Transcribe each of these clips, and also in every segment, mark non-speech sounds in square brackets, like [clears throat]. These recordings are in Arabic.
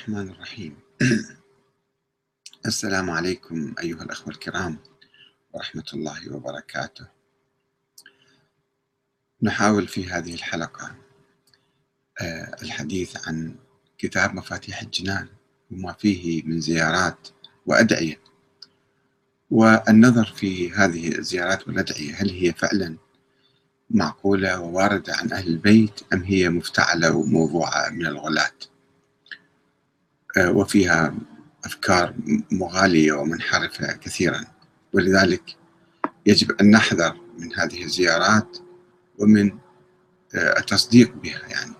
الرحمن الرحيم. [clears throat] السلام عليكم أيها الأخوة الكرام ورحمة الله وبركاته. نحاول في هذه الحلقة آه، الحديث عن كتاب مفاتيح الجنان وما فيه من زيارات وأدعية. والنظر في هذه الزيارات والأدعية هل هي فعلا معقولة وواردة عن أهل البيت أم هي مفتعلة وموضوعة من الغلاة؟ آه، وفيها أفكار مغالية ومنحرفة كثيرا. ولذلك يجب أن نحذر من هذه الزيارات ومن آه، التصديق بها يعني.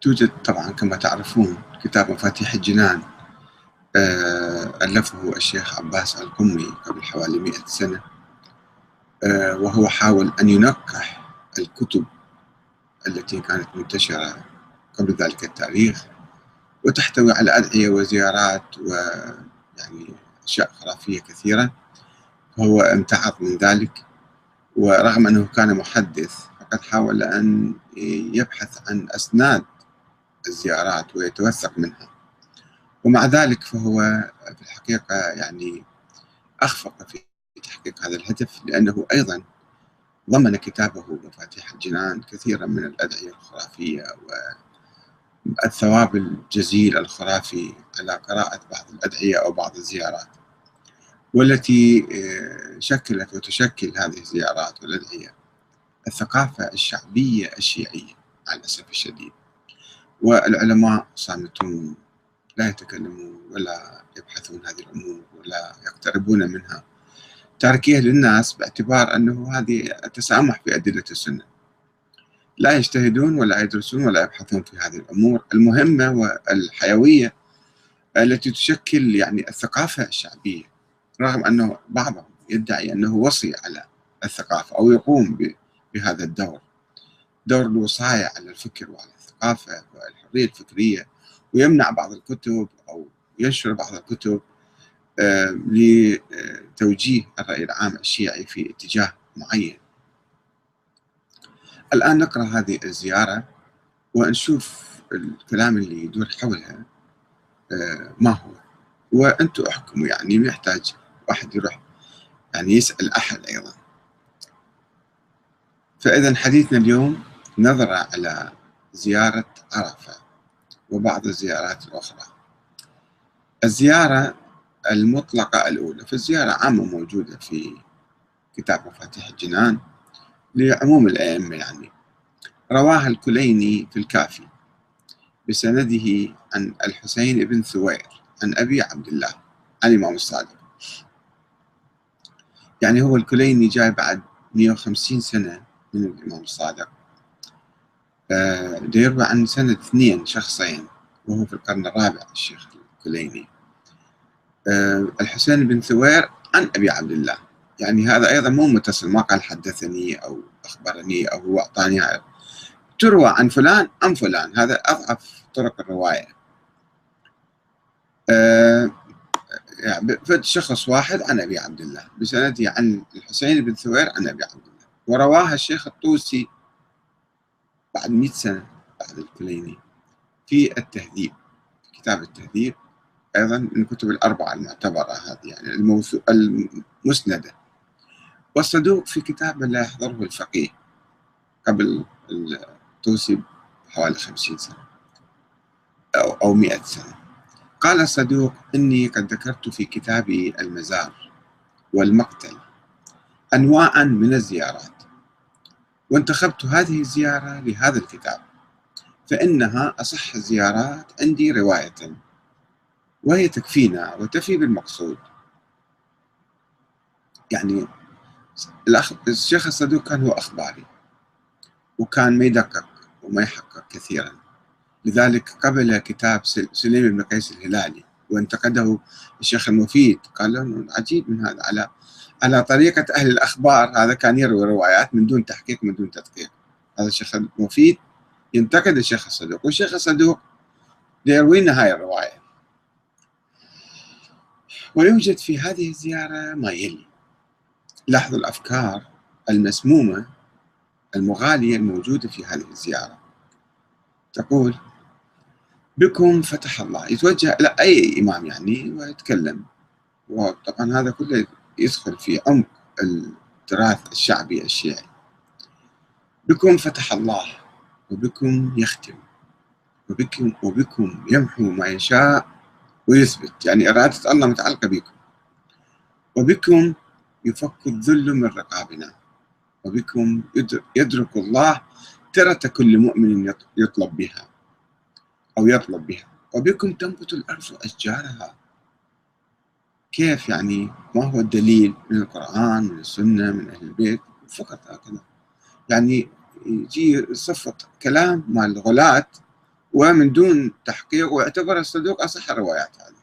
توجد طبعا كما تعرفون كتاب مفاتيح الجنان آه، ألفه الشيخ عباس القمي قبل حوالي مئة سنة وهو حاول أن ينقح الكتب التي كانت منتشرة قبل ذلك التاريخ وتحتوي على أدعية وزيارات ويعني أشياء خرافية كثيرة. فهو امتعض من ذلك ورغم أنه كان محدث فقد حاول أن يبحث عن أسناد الزيارات ويتوثق منها. ومع ذلك فهو في الحقيقة يعني أخفق في تحقيق هذا الهدف لأنه أيضا ضمن كتابه مفاتيح الجنان كثيرا من الأدعية الخرافية والثواب الجزيل الخرافي على قراءة بعض الأدعية أو بعض الزيارات والتي آه، شكلت وتشكل هذه الزيارات والأدعية الثقافة الشعبية الشيعية على الأسف الشديد. والعلماء صامتون لا يتكلمون ولا يبحثون هذه الأمور ولا يقتربون منها. تركيه للناس باعتبار أنه هذه التسامح في أدلة السنة. لا يجتهدون ولا يدرسون ولا يبحثون في هذه الأمور المهمة والحيوية التي تشكل يعني الثقافة الشعبية رغم أنه بعضهم يدعي أنه وصي على الثقافة أو يقوم بهذا الدور. دور الوصاية على الفكر وعلى الثقافة والحرية الفكرية ويمنع بعض الكتب أو ينشر بعض الكتب لتوجيه الرأي العام الشيعي في اتجاه معين. الآن نقرأ هذه الزيارة ونشوف الكلام اللي يدور حولها آه، ما هو؟ وأنتم احكموا يعني يحتاج واحد يروح يعني يسأل أحد أيضا. فإذا حديثنا اليوم نظرة على زيارة عرفة وبعض الزيارات الأخرى. الزيارة المطلقة الأولى فالزيارة عامة موجودة في كتاب مفاتيح الجنان لعموم الأئمة يعني. رواها الكليني في الكافي بسنده عن الحسين بن ثوير عن أبي عبد الله عن الإمام الصادق. يعني هو الكليني جاي بعد 150 سنة من الإمام الصادق. يروى عن سنة اثنين شخصين وهو في القرن الرابع الشيخ الكليني. آه، الحسين بن ثوير عن أبي عبد الله. يعني هذا أيضا مو متصل ما قال حدثني أو أخبرني أو هو أعطاني تروى عن فلان عن فلان. هذا أضعف طرق الرواية. أه يعني شخص واحد عن أبي عبد الله بسنده عن الحسين بن ثوير عن أبي عبد الله. ورواها الشيخ الطوسي بعد مئة سنة بعد الكليني في التهذيب كتاب التهذيب. أيضا من الكتب الأربعة المعتبرة هذه يعني المسندة. والصدوق في كتاب لا يحضره الفقيه قبل الطوسي بحوالي خمسين سنة أو, أو مئة سنة. قال الصدوق إني قد ذكرت في كتابي المزار والمقتل أنواعا من الزيارات وانتخبت هذه الزيارة لهذا الكتاب فإنها أصح الزيارات عندي رواية وهي تكفينا وتفي بالمقصود. يعني الأخ... الشيخ الصدوق كان هو أخباري وكان ما يدقق وما يحقق كثيرا. لذلك قبل كتاب سليم بن قيس الهلالي وانتقده الشيخ المفيد قال له عجيب من هذا. على على طريقة أهل الأخبار هذا كان يروي روايات من دون تحقيق من دون تدقيق. هذا الشيخ المفيد ينتقد الشيخ الصدوق والشيخ الصدوق يروي لنا هاي الرواية. ويوجد في هذه الزيارة ما يلي. لاحظوا الأفكار المسمومة المغالية الموجودة في هذه الزيارة. تقول بكم فتح الله. يتوجه إلى أي إمام يعني ويتكلم. وطبعا هذا كله يدخل في عمق التراث الشعبي الشيعي. بكم فتح الله. وبكم يختم. وبكم وبكم يمحو ما يشاء. ويثبت. يعني إرادة الله متعلقة بكم. وبكم يفك الذل من رقابنا. وبكم يدرك الله ترة كل مؤمن يطلب بها أو يطلب بها. وبكم تنبت الأرض أشجارها. كيف يعني؟ ما هو الدليل؟ من القرآن من السنة من أهل البيت؟ فقط هكذا. يعني يجي صفة كلام مال الغلاة ومن دون تحقيق واعتبر الصدوق أصح الروايات هذه.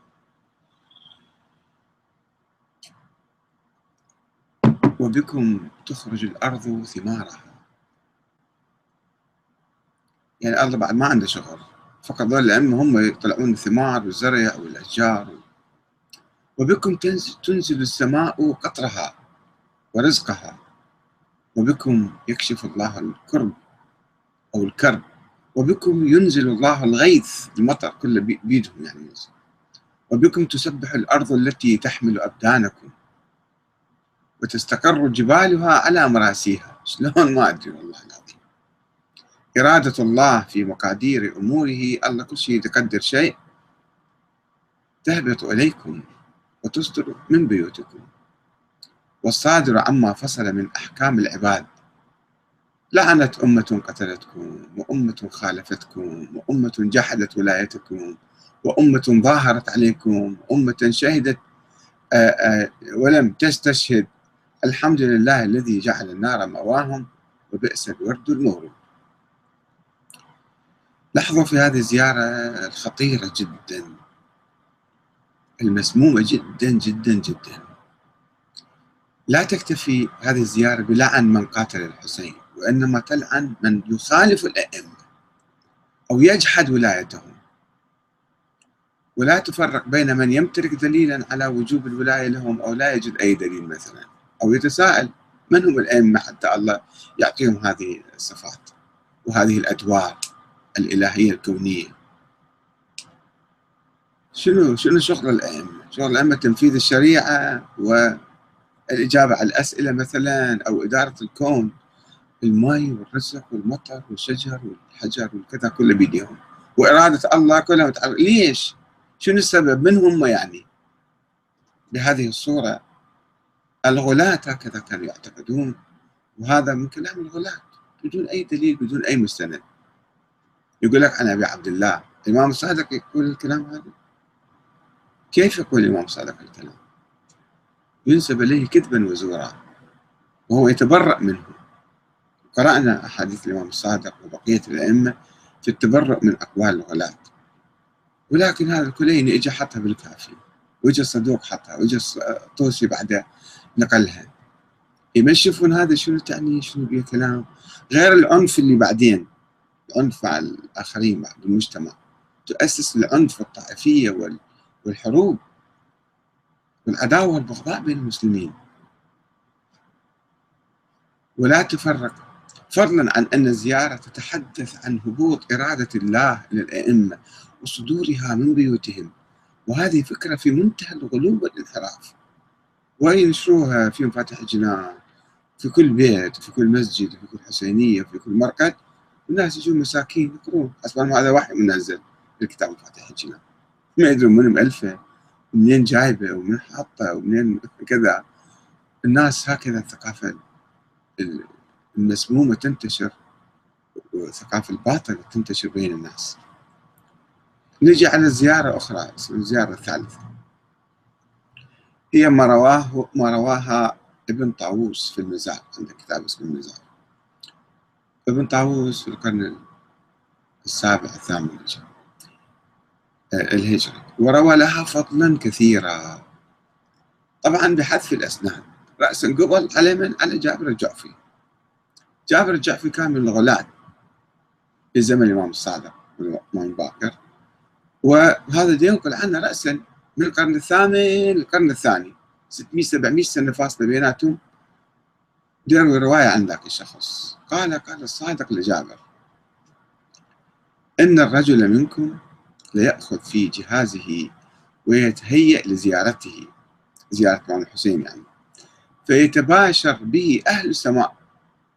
وبكم تخرج الأرض ثمارها. يعني الأرض بعد ما عنده شغل. فقط ظل الأئمة هم يطلعون الثمار والزرع والأشجار. وبكم تنزل, تنزل السماء قطرها ورزقها. وبكم يكشف الله الكرب أو الكرب. وبكم ينزل الله الغيث المطر كله بيدهم يعني ينزل. وبكم تسبح الأرض التي تحمل أبدانكم. وتستقر جبالها على مراسيها. شلون؟ ما أدري والله العظيم. إرادة الله في مقادير أموره الله كل شيء يقدر شيء. تهبط إليكم وتصدر من بيوتكم. والصادر عما فصل من أحكام العباد. لعنت أمة قتلتكم وأمة خالفتكم وأمة جحدت ولايتكم وأمة ظاهرت عليكم وأمة شهدت آه، آه، ولم تستشهد. الحمد لله الذي جعل النار مواهم وبئس الورد المورود لاحظوا في هذه الزيارة الخطيرة جدا المسمومة جدا جدا جدا. لا تكتفي هذه الزيارة بلعن من قاتل الحسين. وإنما تلعن من يخالف الأئمة أو يجحد ولايتهم. ولا تفرق بين من يمتلك دليلا على وجوب الولاية لهم أو لا يجد أي دليل مثلا. أو يتساءل من هم الأئمة حتى الله يعطيهم هذه الصفات وهذه الأدوار الإلهية الكونية. شنو شنو شغل الأئمة؟ شغل الأئمة تنفيذ الشريعة والإجابة على الأسئلة مثلا أو إدارة الكون. الماء والرزق والمطر والشجر والحجر والكذا كله بيديهم. وإرادة الله كلها متعلقة ليش؟ شنو السبب؟ من هم يعني؟ بهذه الصورة الغلاة هكذا كانوا يعتقدون. وهذا من كلام الغلاة بدون أي دليل بدون أي مستند. يقول لك عن أبي عبد الله. الإمام الصادق يقول الكلام هذا؟ كيف يقول الإمام الصادق الكلام؟ ينسب إليه كذبا وزورا وهو يتبرأ منه. قرأنا أحاديث الإمام الصادق وبقية الأئمة في التبرؤ من أقوال الغلاة. ولكن هذا الكلين إجا حطها بالكافي وإجا الصدوق حطها وإجا الطوسي بعد نقلها. يشوفون هذا شنو تعني شنو بيه كلام؟ غير العنف اللي بعدين العنف مع الآخرين مع المجتمع. تؤسس العنف والطائفية والحروب. والعداوة والبغضاء بين المسلمين. ولا تفرق. فضلا عن أن الزيارة تتحدث عن هبوط إرادة الله للأئمة وصدورها من بيوتهم. وهذه فكرة في منتهى الغلو والانحراف. وينشروها في مفاتيح الجنان في كل بيت في كل مسجد في كل حسينية في كل مرقد. الناس يجون مساكين يقرون. أصلا هذا وحي منزل الكتاب مفاتيح الجنان. ما يدرون من مؤلفه منين جايبه ومن حاطه ومنين كذا. الناس هكذا الثقافة المسمومة تنتشر والثقافة الباطلة تنتشر بين الناس. نجي على زيارة أخرى الزيارة الثالثة. هي ما رواه ما رواها ابن طاووس في المزار عنده كتاب اسمه المزار. ابن طاووس في القرن السابع الثامن الهجري. وروى لها فضلا كثيرا. طبعا بحذف الأسنان. رأسا قبل على من؟ على جابر الجعفي جابر الجعفي كان من الغلاة في زمن الإمام الصادق والإمام باكر وهذا ينقل عنه رأسا من القرن الثامن للقرن الثاني. 600 700 سنة فاصلة بيناتهم. يروي رواية عن ذاك الشخص. قال قال الصادق لجابر إن الرجل منكم ليأخذ في جهازه ويتهيأ لزيارته زيارة الإمام الحسين يعني فيتباشر به أهل السماء.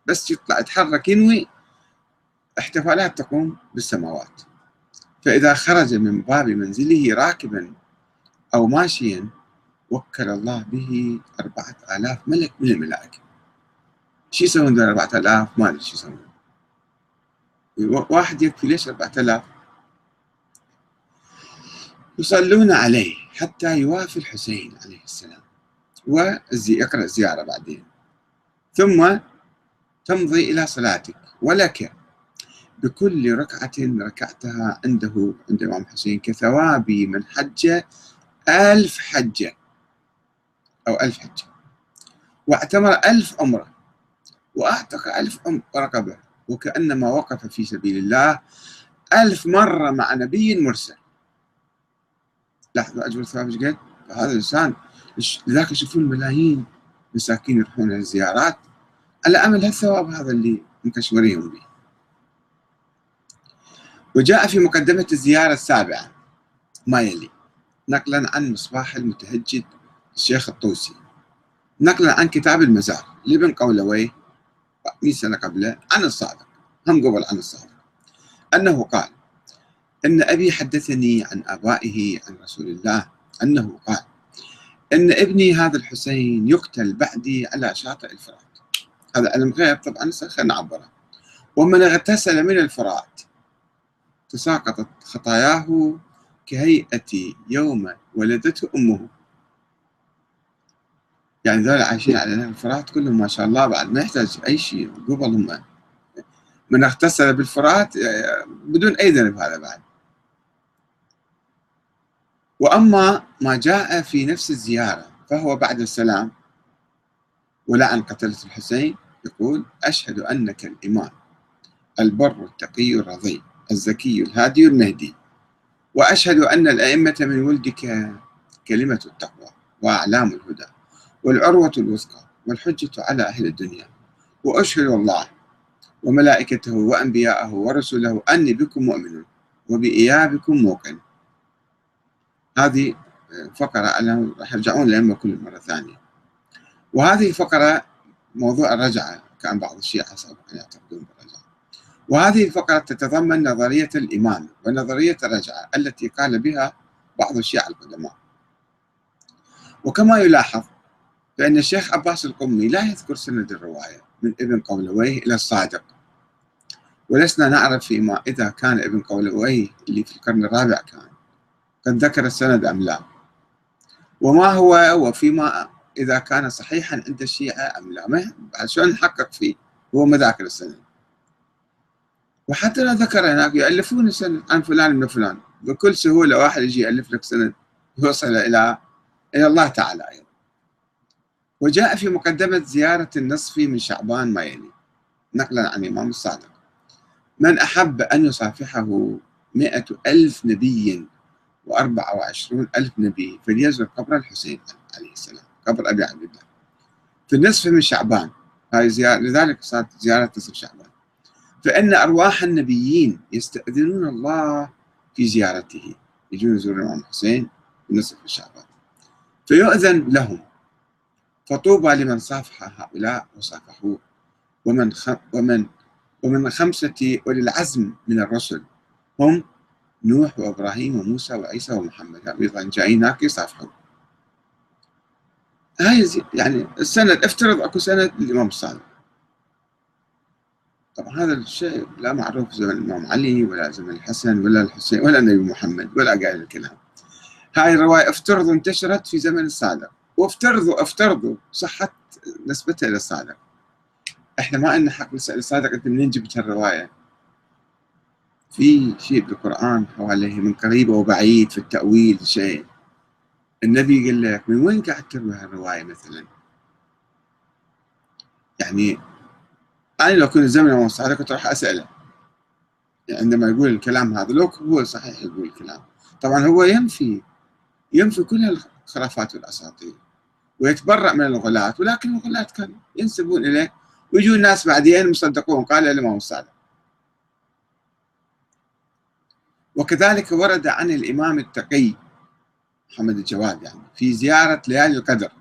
بس يطلع يتحرك ينوي احتفالات تقوم بالسماوات. فإذا خرج من باب منزله راكبا أو ماشيا وكل الله به أربعة آلاف ملك من الملائكة. شو يسوون دول أربعة آلاف؟ ما أدري شو يسوون. واحد يكفي ليش أربعة آلاف؟ يصلون عليه حتى يوافي الحسين عليه السلام ويقرأ الزيارة بعدين. ثم تمضي إلى صلاتك. ولك بكل ركعة ركعتها عنده عند الإمام الحسين كثواب من حج ألف حجة أو ألف حجة واعتمر ألف عمرة وأعتق ألف رقبة وكأنما وقف في سبيل الله ألف مرة مع نبي مرسل. لاحظوا أجر الثواب إيش؟ هذا الإنسان لذلك يشوفون ملايين مساكين يروحون الزيارات. على أمل هالثواب هذا اللي مكشورين به؟ وجاء في مقدمة الزيارة السابعة ما يلي نقلا عن مصباح المتهجد الشيخ الطوسي نقلا عن كتاب المزار لابن قولويه 100 سنة قبله عن الصادق هم قبل عن الصادق أنه قال أن أبي حدثني عن آبائه عن رسول الله أنه قال أن ابني هذا الحسين يقتل بعدي على شاطئ الفرات. هذا علم غيب طبعا خلينا نعبره. ومن اغتسل من الفرات تساقطت خطاياه كهيئة يوم ولدته أمه. يعني ذول عايشين على الفرات كلهم ما شاء الله بعد ما يحتاج أي شيء قبل هم. من اغتسل بالفرات بدون أي ذنب هذا بعد. وأما ما جاء في نفس الزيارة فهو بعد السلام ولعن قتلة الحسين يقول أشهد أنك الإمام البر التقي الرضي الزكي الهادي المهدي. وأشهد أن الأئمة من ولدك كلمة التقوى وأعلام الهدى والعروة الوثقى والحجة على أهل الدنيا. وأشهد الله وملائكته وأنبياءه ورسله أني بكم مؤمن وبإيابكم موقن. هذه فقرة راح يرجعون لهم كل مرة ثانية. وهذه فقرة موضوع الرجعة كان بعض الشيعة يعتقدون بالرجعة. وهذه الفقرة تتضمن نظرية الإمامة ونظرية الرجعة التي قال بها بعض الشيعة القدماء وكما يلاحظ فإن الشيخ عباس القمي لا يذكر سند الرواية من ابن قولويه إلى الصادق. ولسنا نعرف فيما إذا كان ابن قولويه اللي في القرن الرابع كان قد ذكر السند أم لا. وما هو وفيما إذا كان صحيحا عند الشيعة أم لا؟ ما شلون نحقق فيه؟ هو ما ذاكر السند. وحتى لو ذكر هناك يألفون السند عن فلان من فلان. بكل سهولة واحد يجي يألف لك سند يوصل إلى إلى الله تعالى أيضا. وجاء في مقدمة زيارة النصف من شعبان ما يلي. نقلا عن الإمام الصادق. من أحب أن يصافحه مئة ألف نبي وأربعة وعشرون ألف نبي فليزر قبر الحسين عليه السلام. قبر أبي عبد الله. في النصف من شعبان هاي زيارة لذلك صارت زيارة نصف شعبان. فإن أرواح النبيين يستأذنون الله في زيارته. يجون يزورون الإمام الحسين في نصف شعبان. فيؤذن لهم. فطوبى لمن صافح هؤلاء وصافحوه. ومن خ... ومن ومن خمسة أولي العزم من الرسل. هم نوح وإبراهيم وموسى وعيسى ومحمد. أيضا جايين هناك يصافحون. هاي يعني السند افترض أكو سند للإمام الصادق. طبعا هذا الشيء لا معروف زمن الإمام علي ولا زمن الحسن ولا الحسين ولا النبي محمد ولا قايل الكلام. هاي الرواية افترض انتشرت في زمن الصادق. وافترضوا افترضوا صحت نسبتها إلى الصادق. إحنا ما عندنا حق نسأل الصادق أنت منين جبت هالرواية؟ في شيء بالقرآن حواليه من قريب وبعيد في التأويل شيء. النبي قال لك من وين قاعد تروي هالرواية مثلا؟ يعني أنا لو كنت زمن الامام الصادق كنت راح أسأله. يعني عندما يقول الكلام هذا لو هو صحيح يقول الكلام. طبعا هو ينفي ينفي كل الخرافات والأساطير ويتبرأ من الغلاة ولكن الغلاة كانوا ينسبون إليه ويجون الناس بعدين مصدقون قال الإمام الصادق وكذلك ورد عن الإمام التقي محمد الجواد يعني في زيارة ليالي القدر.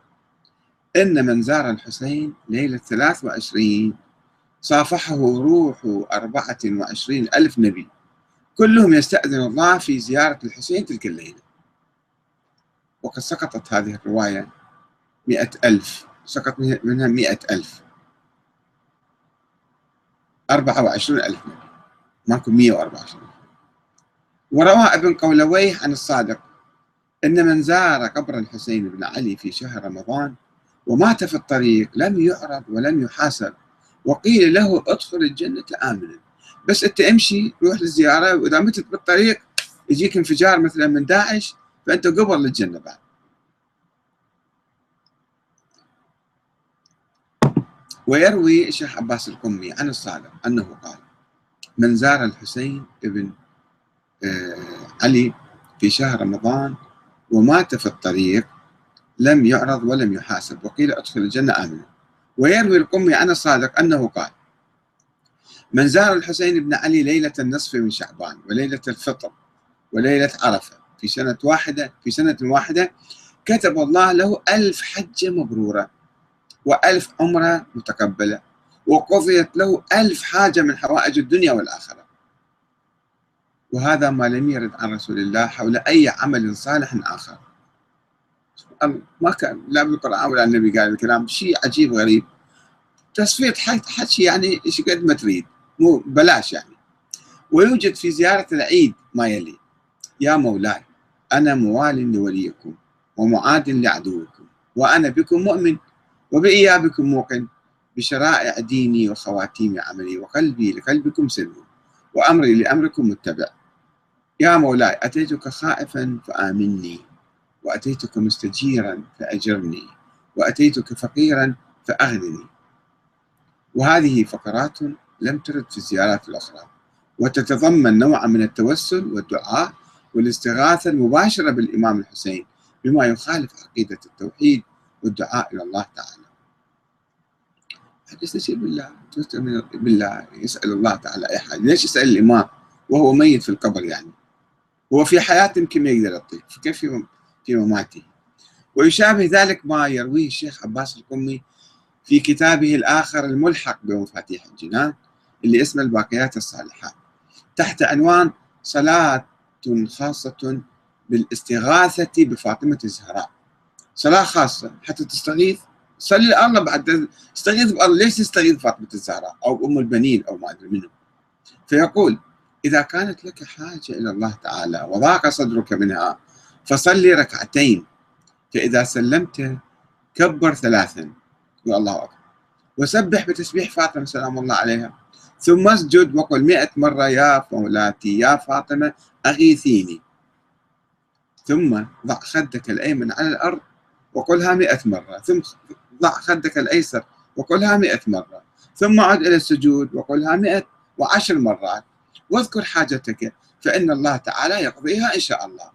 إن من زار الحسين ليلة 23 صافحه روح 24 ألف نبي. كلهم يستأذن الله في زيارة الحسين تلك الليلة. وقد سقطت هذه الرواية مئة ألف سقط منها مئة ألف. أربعة وعشرون ألف نبي. ماكو مئة وأربعة وعشرين. وروى ابن قولويه عن الصادق أن من زار قبر الحسين بن علي في شهر رمضان ومات في الطريق لم يعرض ولم يحاسب وقيل له ادخل الجنة آمنا. بس أنت امشي روح للزيارة وإذا متت بالطريق يجيك انفجار مثلا من داعش فأنت قبر للجنة بعد. ويروي الشيخ عباس القمي عن الصادق أنه قال من زار الحسين ابن آه، علي في شهر رمضان ومات في الطريق لم يعرض ولم يحاسب. وقيل ادخل الجنة آمنا. ويروي القمي عن الصادق أنه قال من زار الحسين بن علي ليلة النصف من شعبان وليلة الفطر وليلة عرفة في سنة واحدة في سنة واحدة كتب الله له ألف حجة مبرورة وألف عمرة متقبلة وقضيت له ألف حاجة من حوائج الدنيا والآخرة. وهذا ما لم يرد عن رسول الله حول أي عمل صالح آخر. ما كان لا بالقرآن ولا النبي قال الكلام شيء عجيب غريب تصفية حكي يعني إيش قد ما تريد. مو بلاش يعني. ويوجد في زيارة العيد ما يلي. يا مولاي أنا موال لوليكم ومعاد لعدوكم وأنا بكم مؤمن وبإيابكم موقن بشرائع ديني وخواتيم عملي وقلبي لقلبكم سلم وأمري لأمركم متبع. يا مولاي أتيتك خائفا فآمني وأتيتك مستجيرا فأجرني وأتيتك فقيرا فأغنني. وهذه فقرات لم ترد في الزيارات الأخرى. وتتضمن نوعا من التوسل والدعاء والاستغاثة المباشرة بالإمام الحسين بما يخالف عقيدة التوحيد والدعاء إلى الله تعالى. يستجيب بالله؟ تستمر بالله يسأل الله تعالى أي حاجة. ليش يسأل الإمام وهو ميت في القبر يعني؟ هو في حياته يمكن ما يقدر يطيق فكيف في في مماته؟ ويشابه ذلك ما يرويه الشيخ عباس القمي في كتابه الآخر الملحق بمفاتيح الجنان اللي اسمه الباقيات الصالحات. تحت عنوان صلاة خاصة بالاستغاثة بفاطمة الزهراء. صلاة خاصة حتى تستغيث؟ صلي الله بعد استغيث بالله ليش تستغيث فاطمة الزهراء أو أم البنين أو ما أدري منه فيقول إذا كانت لك حاجة إلى الله تعالى وضاق صدرك منها فصلي ركعتين. فإذا سلمت كبر ثلاثا. يا الله أكبر. وسبح بتسبيح فاطمة سلام الله عليها. ثم اسجد وقل مئة مرة يا مولاتي يا فاطمة أغيثيني ثم ضع خدك الأيمن على الأرض وقلها مئة مرة. ثم ضع خدك الأيسر وقلها مئة مرة. ثم عد إلى السجود وقلها مئة وعشر مرات. واذكر حاجتك فإن الله تعالى يقضيها إن شاء الله.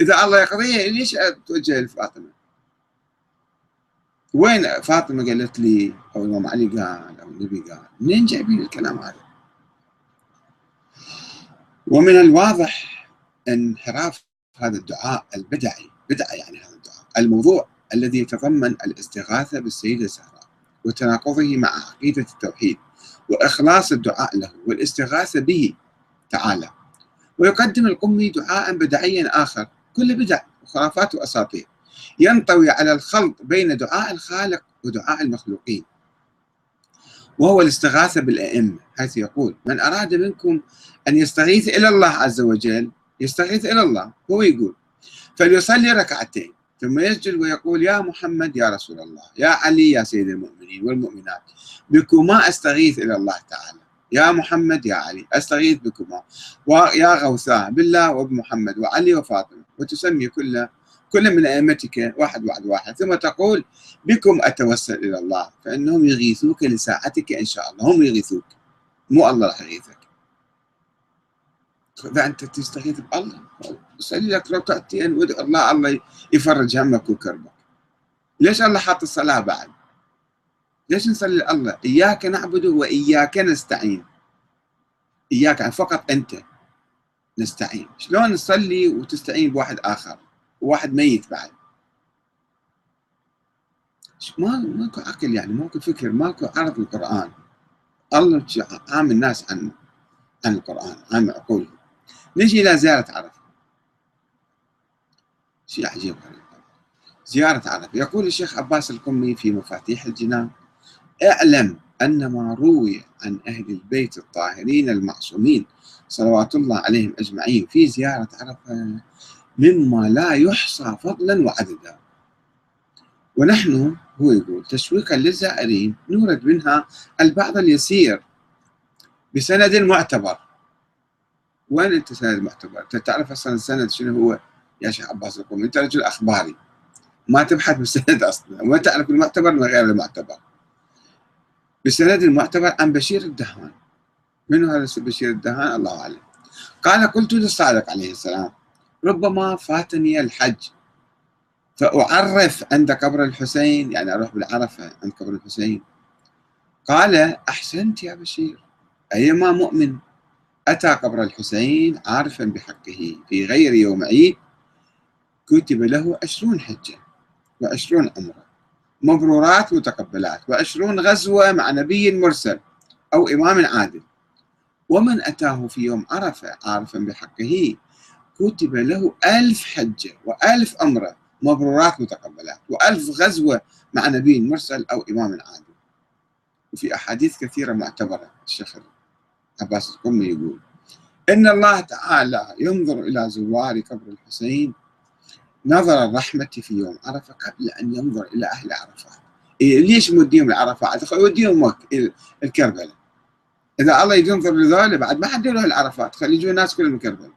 إذا الله يقضيها ليش توجه لفاطمة؟ وين فاطمة قالت لي أو الإمام علي قال أو النبي قال منين جايبين الكلام هذا؟ ومن الواضح انحراف هذا الدعاء البدعي بدعة يعني هذا الدعاء الموضوع الذي يتضمن الاستغاثة بالسيدة الزهراء وتناقضه مع عقيدة التوحيد. وإخلاص الدعاء له والاستغاثة به تعالى. ويقدم القمي دعاء بدعيا آخر كل بدع وخرافات وأساطير. ينطوي على الخلط بين دعاء الخالق ودعاء المخلوقين. وهو الاستغاثة بالأئمة حيث يقول من أراد منكم أن يستغيث إلى الله عز وجل يستغيث إلى الله. هو يقول فليصلي ركعتين. ثم يسجد ويقول يا محمد يا رسول الله يا علي يا سيد المؤمنين والمؤمنات بكما أستغيث إلى الله تعالى. يا محمد يا علي أستغيث بكما. ويا غوثاء بالله وبمحمد وعلي وفاطمة وتسمي كل كل من أئمتك واحد بعد واحد. ثم تقول بكم أتوسل إلى الله؟ فإنهم يغيثوك لساعتك إن شاء الله. هم يغيثوك مو الله راح يغيثك. إذا أنت تستغيث بالله. صلي لك ركعتين وادعو الله الله يفرج همك وكربك ليش الله حاط الصلاة بعد؟ ليش نصلي الله إياك نعبد وإياك نستعين. إياك يعني فقط أنت نستعين. شلون نصلي وتستعين بواحد آخر؟ وواحد ميت بعد. ما ماكو عقل يعني ماكو فكر ماكو عرض القرآن. الله عام الناس عن عن القرآن عن عقولهم. نجي إلى زيارة عرفة؟ شيء عجيب زيارة عرفة يقول الشيخ عباس القمي في مفاتيح الجنان اعلم أن ما روي عن أهل البيت الطاهرين المعصومين صلوات الله عليهم أجمعين في زيارة عرفة مما لا يحصى فضلا وعددا. ونحن هو يقول تشويقا للزائرين نورد منها البعض اليسير بسند معتبر. وين أنت سند معتبر؟ أنت تعرف أصلا السند شنو هو؟ يا شيخ عباس القومي أنت رجل أخباري. ما تبحث بالسند أصلا. وما تعرف المعتبر من غير المعتبر؟ بسند المعتبر عن بشير الدهان؟ من هذا بشير الدهان؟ الله أعلم. قال قلت للصادق عليه السلام ربما فاتني الحج فأعرف عند قبر الحسين يعني أروح بالعرفة عند قبر الحسين. قال أحسنت يا بشير. أيما مؤمن؟ أتى قبر الحسين عارفا بحقه في غير يوم عيد كتب له عشرون حجة وعشرون عمرة. مبرورات متقبلات وعشرون غزوة مع نبي مرسل أو إمام عادل. ومن أتاه في يوم عرفة عارفا بحقه كتب له ألف حجة وألف أمرة مبرورات متقبلات وألف غزوة مع نبي مرسل أو إمام عادل. وفي أحاديث كثيرة معتبرة الشيخ عباس القمي يقول إن الله تعالى ينظر إلى زوار قبر الحسين نظر الرحمة في يوم عرفة قبل أن ينظر إلى أهل عرفة. إيه ليش موديهم العرفات يوديهم الكربلاء. إذا الله ينظر لذول بعد ما حد يروح العرفات خلي يجوا الناس كلهم كربلاء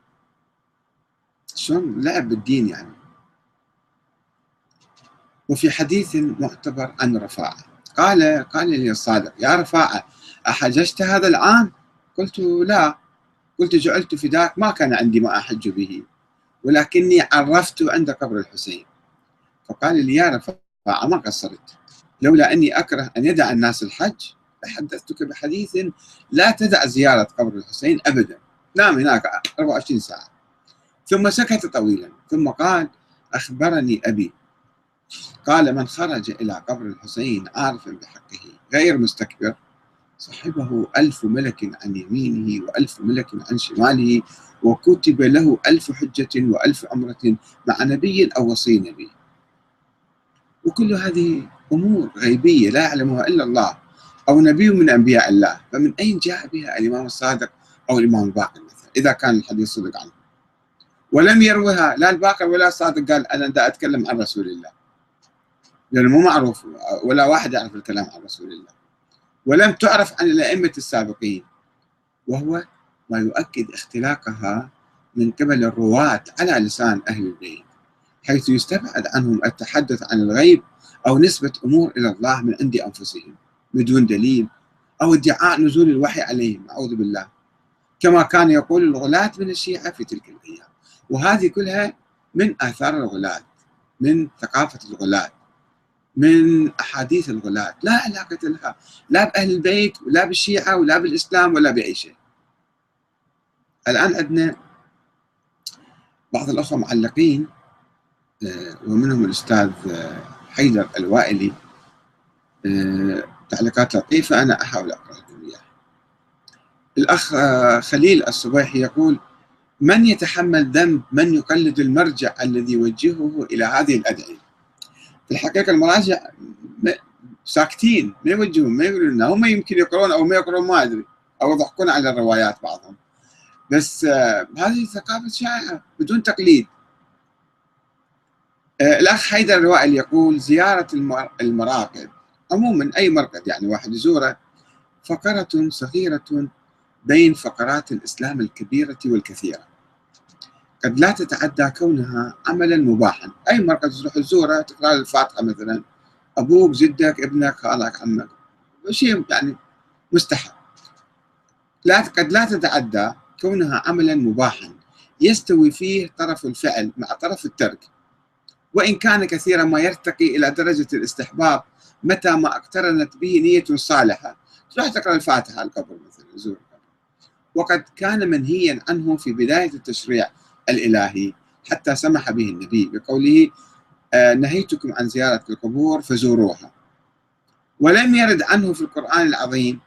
شلون؟ لعب بالدين يعني. وفي حديث معتبر عن رفاعة. قال قال لي الصادق يا رفاعة أحججت هذا العام؟ قلت لا. قلت جعلت فداك ما كان عندي ما أحج به. ولكني عرفت عند قبر الحسين. فقال لي يا رفاعة ما قصرت؟ لولا أني أكره أن يدع الناس الحج لحدثتك بحديث لا تدع زيارة قبر الحسين أبدا نام هناك 24 ساعة. ثم سكت طويلا ثم قال أخبرني أبي. قال من خرج إلى قبر الحسين عارفا بحقه غير مستكبر صحبه ألف ملك عن يمينه وألف ملك عن شماله وكتب له ألف حجة وألف عمرة مع نبي أو وصي نبي. وكل هذه أمور غيبية لا يعلمها إلا الله أو نبي من أنبياء الله. فمن أين جاء بها الإمام الصادق أو الإمام الباقر مثلا؟ إذا كان الحديث صدق عنه. ولم يروها لا الباقر ولا الصادق. قال أنا دا أتكلم عن رسول الله. لأنه مو معروف ولا واحد يعرف الكلام عن رسول الله. ولم تعرف عن الأئمة السابقين. وهو ما يؤكد اختلاقها من قبل الرواة على لسان أهل البيت حيث يستبعد عنهم التحدث عن الغيب أو نسبة أمور إلى الله من عند أنفسهم بدون دليل أو ادعاء نزول الوحي عليهم أعوذ بالله. كما كان يقول الغلاة من الشيعة في تلك الأيام وهذه كلها من آثار الغلاة من ثقافة الغلاة من أحاديث الغلاة لا علاقة لها لا بأهل البيت ولا بالشيعة ولا بالإسلام ولا بأي شيء. الآن عندنا بعض الأخوة معلقين آه، ومنهم الأستاذ آه، حيدر الوائلي آه، تعليقات لطيفة أنا أحاول أقرأ لكم إياها. الأخ خليل الصبيحي يقول من يتحمل ذنب من يقلد المرجع الذي يوجهه إلى هذه الأدعية؟ في الحقيقة المراجع ساكتين ما يوجهون ما يقولون هم يمكن يقرون أو ما يقرون ما أدري أو يضحكون على الروايات بعضهم. بس آه هذه ثقافة شائعة بدون تقليد. آه الأخ حيدر الوائل يقول زيارة المراقد عموما أي مرقد يعني واحد يزوره فقرة صغيرة بين فقرات الإسلام الكبيرة والكثيرة. قد لا تتعدى كونها عملا مباحا. أي مركز تروح تزوره تقرأ الفاتحة مثلا. أبوك جدك ابنك خالك عمك. شيء يعني مستحب لا قد لا تتعدى كونها عملا مباحا. يستوي فيه طرف الفعل مع طرف الترك. وإن كان كثيرا ما يرتقي إلى درجة الاستحباب متى ما اقترنت به نية صالحة. تروح تقرأ الفاتحة على القبر مثلا زور القبر. وقد كان منهيا عنه في بداية التشريع الإلهي حتى سمح به النبي بقوله آه، نهيتكم عن زيارة القبور فزوروها. ولم يرد عنه في القرآن العظيم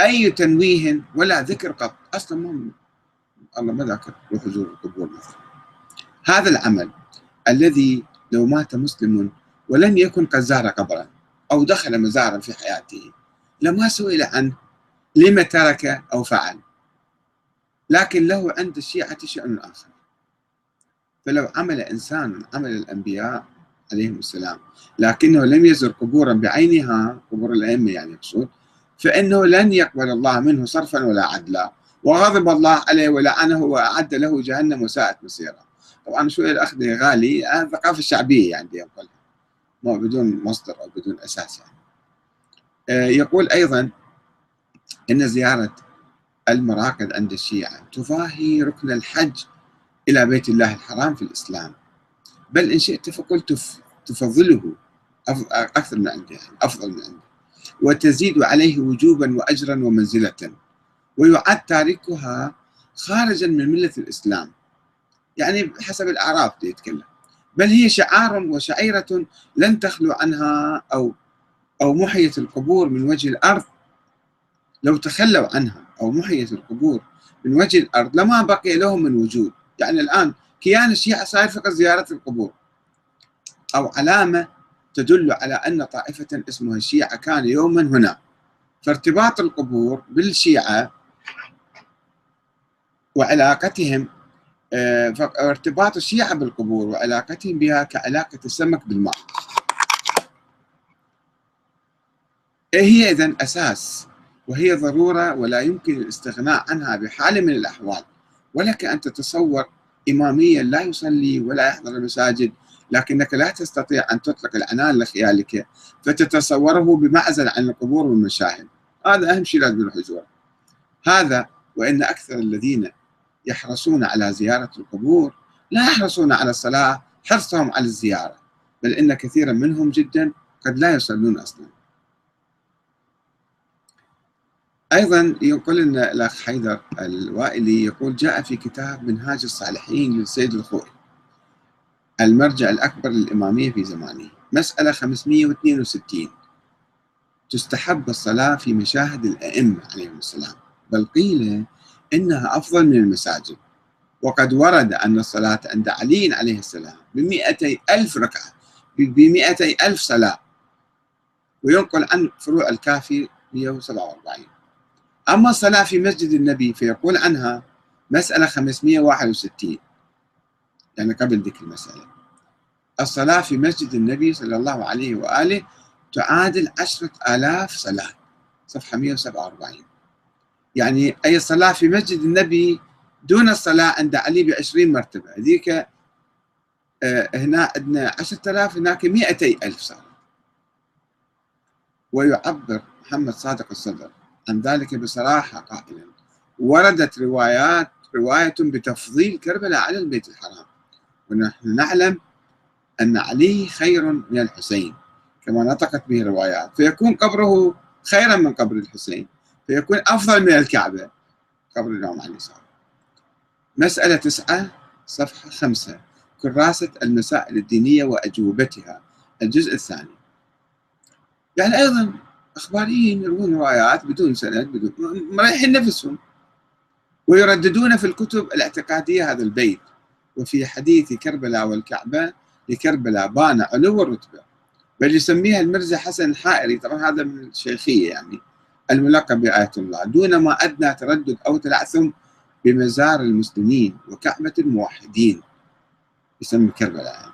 أي تنويه ولا ذكر قط. أصلا ما الله ما ذكر روح القبور. مثلا هذا العمل الذي لو مات مسلم ولم يكن قد زار قبرا أو دخل مزارا في حياته لما سئل عنه لما ترك أو فعل؟ لكن له عند الشيعة شأن آخر. فلو عمل إنسان عمل الأنبياء عليهم السلام لكنه لم يزر قبورا بعينها قبور الأئمة يعني يقصد فإنه لن يقبل الله منه صرفا ولا عدلا. وغضب الله عليه ولعنه وأعد له جهنم وساءت مصيره طبعا شوية الأخذ غالي؟ الثقافة الشعبية يعني ينقلها ما بدون مصدر أو بدون أساس يعني. آه، يقول أيضا أن زيارة المراقد عند الشيعة تضاهي ركن الحج إلى بيت الله الحرام في الإسلام. بل إن شئت فقلت تفضله أكثر من عندي يعني أفضل من عندي. وتزيد عليه وجوبا وأجرا ومنزلة. ويعد تاركها خارجا من ملة الإسلام. يعني حسب الأعراف يتكلم. بل هي شعار وشعيرة لن تخلو عنها أو أو محيت القبور من وجه الأرض. لو تخلوا عنها أو محيت القبور من وجه الأرض لما بقي لهم من وجود. يعني الآن كيان الشيعة صاير فقط زيارة القبور. أو علامة تدل على أن طائفة اسمها الشيعة كان يوما هنا. فارتباط القبور بالشيعة وعلاقتهم آه، ارتباط الشيعة بالقبور وعلاقتهم بها كعلاقة السمك بالماء. إيه هي إذن أساس؟ وهي ضرورة ولا يمكن الاستغناء عنها بحال من الأحوال. ولك أن تتصور إماميا لا يصلي ولا يحضر المساجد لكنك لا تستطيع أن تطلق العنان لخيالك فتتصوره بمعزل عن القبور والمشاهد. هذا أهم شيء لازم الحجور هذا وإن أكثر الذين يحرصون على زيارة القبور لا يحرصون على الصلاة حرصهم على الزيارة بل إن كثيرا منهم جدا قد لا يصلون أصلا. أيضا يقول لنا الأخ حيدر الوائلي يقول جاء في كتاب منهاج الصالحين للسيد الخوئي. المرجع الأكبر للإمامية في زمانه. مسألة 562 تستحب الصلاة في مشاهد الأئمة عليهم السلام بل قيل إنها أفضل من المساجد. وقد ورد أن الصلاة عند علي عليه السلام بمئتي ألف ركعة بمئتي ألف صلاة. وينقل عن فروع الكافي 147 أما الصلاة في مسجد النبي فيقول عنها مسألة 561 يعني قبل ذكر المسألة. الصلاة في مسجد النبي صلى الله عليه وآله تعادل عشرة آلاف صلاة صفحة 147 يعني أي صلاة في مسجد النبي دون الصلاة عند علي بعشرين مرتبة. هذيك آه، هنا عندنا عشرة آلاف هناك مئتي ألف صلاة. ويعبر محمد صادق الصدر عن ذلك بصراحة قائلا. وردت روايات رواية بتفضيل كربلاء على البيت الحرام. ونحن نعلم أن علي خير من الحسين كما نطقت به الروايات فيكون قبره خيرا من قبر الحسين فيكون أفضل من الكعبة قبر الإمام علي صار مسألة تسعة صفحة خمسة كراسة المسائل الدينية وأجوبتها. الجزء الثاني. يعني أيضا أخباريين يروون روايات بدون سند بدون مريحين نفسهم ويرددون في الكتب الاعتقادية هذا البيت. وفي حديث كربلاء والكعبة لكربلاء بان علو الرتبة. بل يسميها المرزا حسن الحائري طبعا هذا من الشيخية يعني الملقب بآية الله. دون ما أدنى تردد أو تلعثم بمزار المسلمين وكعبة الموحدين. يسمي كربلاء يعني.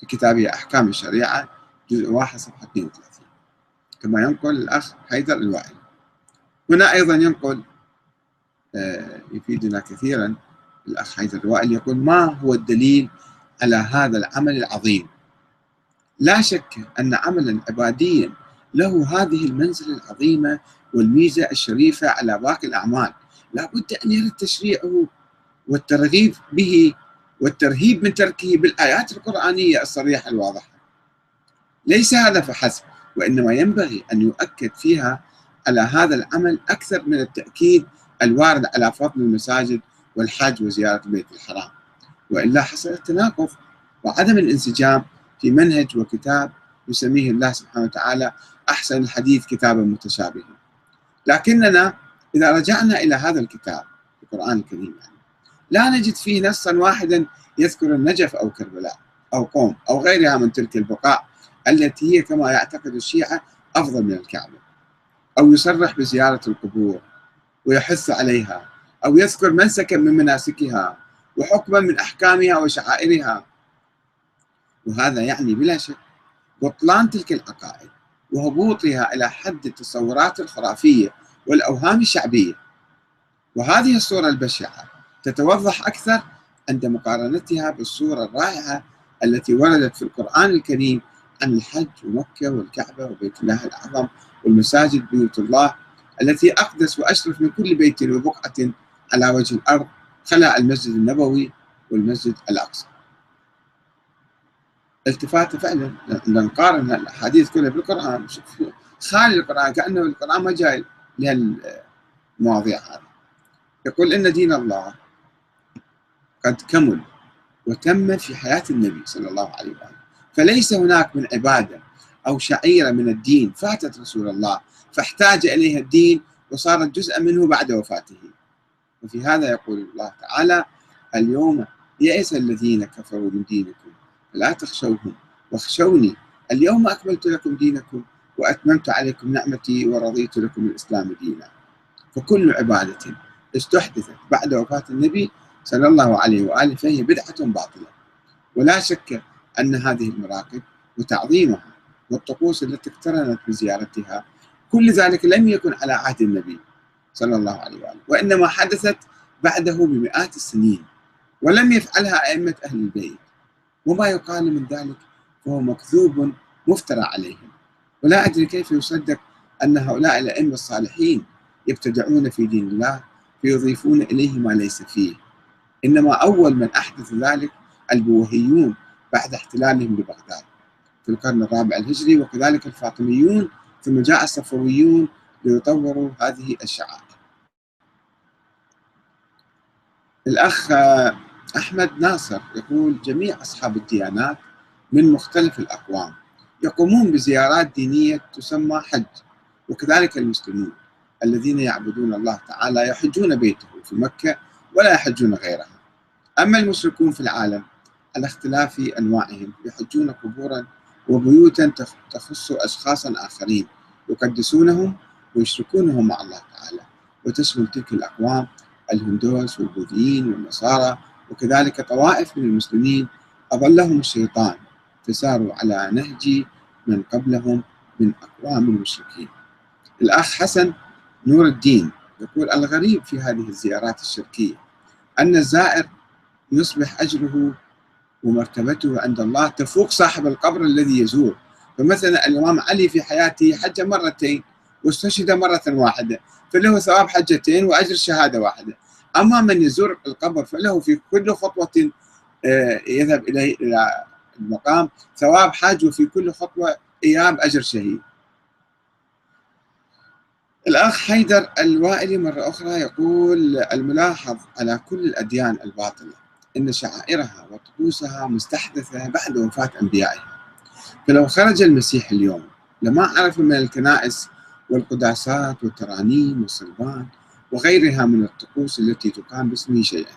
في كتابه أحكام الشريعة جزء واحد صفحة 32 كما ينقل الأخ حيدر الوائل. هنا أيضا ينقل آه، يفيدنا كثيرا الأخ حيدر الوائل يقول ما هو الدليل على هذا العمل العظيم؟ لا شك أن عملا عباديا له هذه المنزلة العظيمة والميزة الشريفة على باقي الأعمال. لا بد أن يرد تشريعه والترغيب به والترهيب من تركه بالآيات القرآنية الصريحة الواضحة. ليس هذا فحسب وإنما ينبغي أن يؤكد فيها على هذا العمل أكثر من التأكيد الوارد على فضل المساجد والحج وزيارة البيت الحرام. وإلا حصل التناقض وعدم الانسجام في منهج وكتاب يسميه الله سبحانه وتعالى أحسن الحديث كتابا متشابها. لكننا إذا رجعنا إلى هذا الكتاب القرآن الكريم يعني لا نجد فيه نصا واحدا يذكر النجف أو كربلاء أو قوم أو غيرها من تلك البقاع التي هي كما يعتقد الشيعة أفضل من الكعبة. أو يصرح بزيارة القبور ويحث عليها أو يذكر منسكا من مناسكها وحكما من أحكامها وشعائرها. وهذا يعني بلا شك بطلان تلك العقائد وهبوطها إلى حد التصورات الخرافية والأوهام الشعبية. وهذه الصورة البشعة تتوضح أكثر عند مقارنتها بالصورة الرائعة التي وردت في القرآن الكريم عن الحج ومكة والكعبة وبيت الله الأعظم والمساجد بيوت الله التي أقدس وأشرف من كل بيت وبقعة على وجه الأرض خلا المسجد النبوي والمسجد الأقصى. التفاتة فعلا نقارن الأحاديث كلها بالقرآن خالي القرآن كأنه القرآن ما جاي لهالمواضيع هذه. يقول إن دين الله قد كمل وتم في حياة النبي صلى الله عليه وآله فليس هناك من عبادة أو شعيرة من الدين فاتت رسول الله فاحتاج إليها الدين وصارت جزءا منه بعد وفاته. وفي هذا يقول الله تعالى اليوم يئس الذين كفروا من دينكم فلا تخشوهم. واخشوني اليوم أكملت لكم دينكم وأتممت عليكم نعمتي ورضيت لكم الإسلام دينا. فكل عبادة استحدثت بعد وفاة النبي صلى الله عليه وآله فهي بدعة باطلة. ولا شك أن هذه المراقب وتعظيمها والطقوس التي اقترنت بزيارتها كل ذلك لم يكن على عهد النبي. صلى الله عليه وآله. وإنما حدثت بعده بمئات السنين ولم يفعلها أئمة أهل البيت. وما يقال من ذلك فهو مكذوب مفترى عليهم. ولا أدري كيف يصدق أن هؤلاء الأئمة الصالحين يبتدعون في دين الله فيضيفون إليه ما ليس فيه. إنما أول من أحدث ذلك البوهيون بعد احتلالهم لبغداد في القرن الرابع الهجري وكذلك الفاطميون ثم جاء الصفويون ليطوروا هذه الشعائر. الأخ أحمد ناصر يقول جميع أصحاب الديانات من مختلف الأقوام يقومون بزيارات دينية تسمى حج وكذلك المسلمون الذين يعبدون الله تعالى يحجون بيته في مكة ولا يحجون غيرها. أما المشركون في العالم على اختلاف أنواعهم يحجون قبورا وبيوتا تخص أشخاصا آخرين يقدسونهم ويشركونهم مع الله تعالى وتشمل تلك الأقوام الهندوس والبوذيين والنصارى وكذلك طوائف من المسلمين أضلهم الشيطان فساروا على نهج من قبلهم من أقوام المشركين. الأخ حسن نور الدين يقول الغريب في هذه الزيارات الشركية أن الزائر يصبح أجره ومرتبته عند الله تفوق صاحب القبر الذي يزور. فمثلا الإمام علي في حياته حج مرتين واستشهد مرة واحدة فله ثواب حجتين وأجر شهادة واحدة. أما من يزور القبر فله في كل خطوة آه، يذهب إليه إلى المقام ثواب حاج وفي كل خطوة إياب أجر شهيد. الأخ حيدر الوائلي مرة أخرى يقول الملاحظ على كل الأديان الباطلة أن شعائرها وطقوسها مستحدثة بعد وفاة أنبيائها. فلو خرج المسيح اليوم لما عرف من الكنائس والقداسات والترانيم والصلبان وغيرها من الطقوس التي تقام باسمه شيئا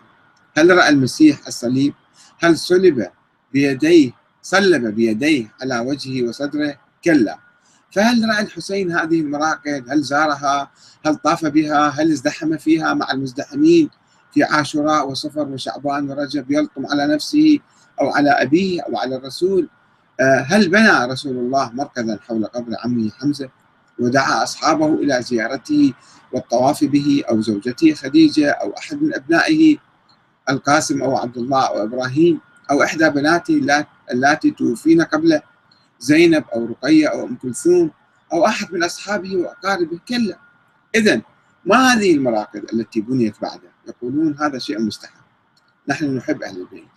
هل رأى المسيح الصليب؟ هل صلب بيديه صلب بيديه على وجهه وصدره؟ كلا فهل رأى الحسين هذه المراقد؟ هل زارها؟ هل طاف بها؟ هل ازدحم فيها مع المزدحمين في عاشوراء وصفر وشعبان ورجب يلطم على نفسه أو على أبيه أو على الرسول؟ آه، هل بنى رسول الله مركزا حول قبر عمه حمزة ودعا أصحابه إلى زيارته والطواف به أو زوجته خديجة أو أحد من أبنائه القاسم أو عبد الله أو إبراهيم أو إحدى بناته اللاتي توفين قبله زينب أو رقية أو أم كلثوم أو أحد من أصحابه وأقاربه كلا إذا ما هذه المراقد التي بنيت بعده؟ يقولون هذا شيء مستحب. نحن نحب أهل البيت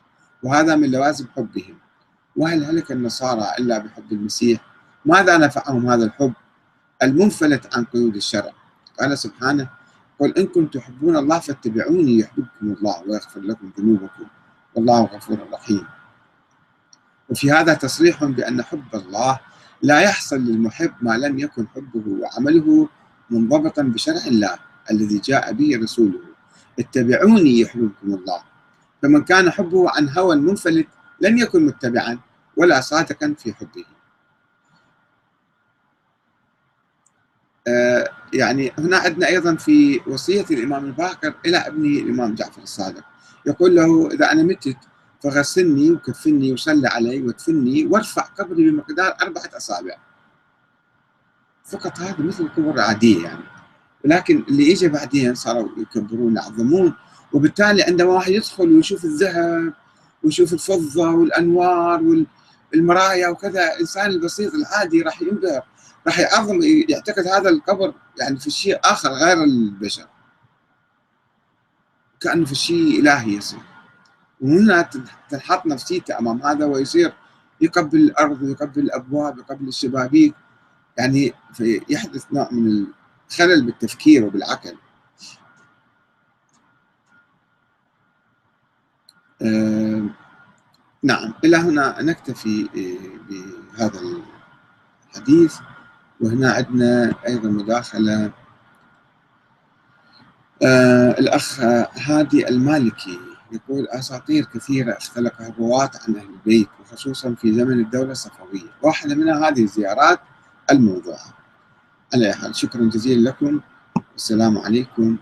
وهذا من لوازم حبهم. وهل هلك النصارى إلا بحب المسيح؟ ماذا نفعهم هذا الحب؟ المنفلت عن قيود الشرع. قال سبحانه قل إن كنتم تحبون الله فاتبعوني يحببكم الله ويغفر لكم ذنوبكم والله غفور رحيم. وفي هذا تصريح بأن حب الله لا يحصل للمحب ما لم يكن حبه وعمله منضبطا بشرع الله الذي جاء به رسوله اتبعوني يحببكم الله. فمن كان حبه عن هوى منفلت لم يكن متبعا ولا صادقا في حبه. يعني هنا عندنا أيضا في وصية الإمام الباقر إلى ابنه الإمام جعفر الصادق. يقول له إذا أنا متت فغسلني وكفني وصلي علي وادفني وارفع قبري بمقدار أربعة أصابع. فقط هذا مثل القبور العادية يعني. ولكن اللي اجى بعدين صاروا يكبرون يعظمون وبالتالي عندما واحد يدخل ويشوف الذهب ويشوف الفضة والأنوار والمرايا وكذا الإنسان البسيط العادي راح ينبهر. راح يعظم يعتقد هذا القبر يعني في شيء آخر غير البشر. كأنه في شيء إلهي يصير. وهنا تنحط نفسيته أمام هذا ويصير يقبل الأرض ويقبل الأبواب ويقبل الشبابيك. يعني يحدث نوع من الخلل بالتفكير وبالعقل. آه نعم إلى هنا نكتفي آه، بهذا الحديث. وهنا عندنا أيضا مداخلة. آه الأخ هادي المالكي يقول أساطير كثيرة اختلقها الرواة عن أهل البيت وخصوصا في زمن الدولة الصفوية. واحدة منها هذه الزيارات الموضوعة. على شكرا جزيلا لكم. والسلام عليكم.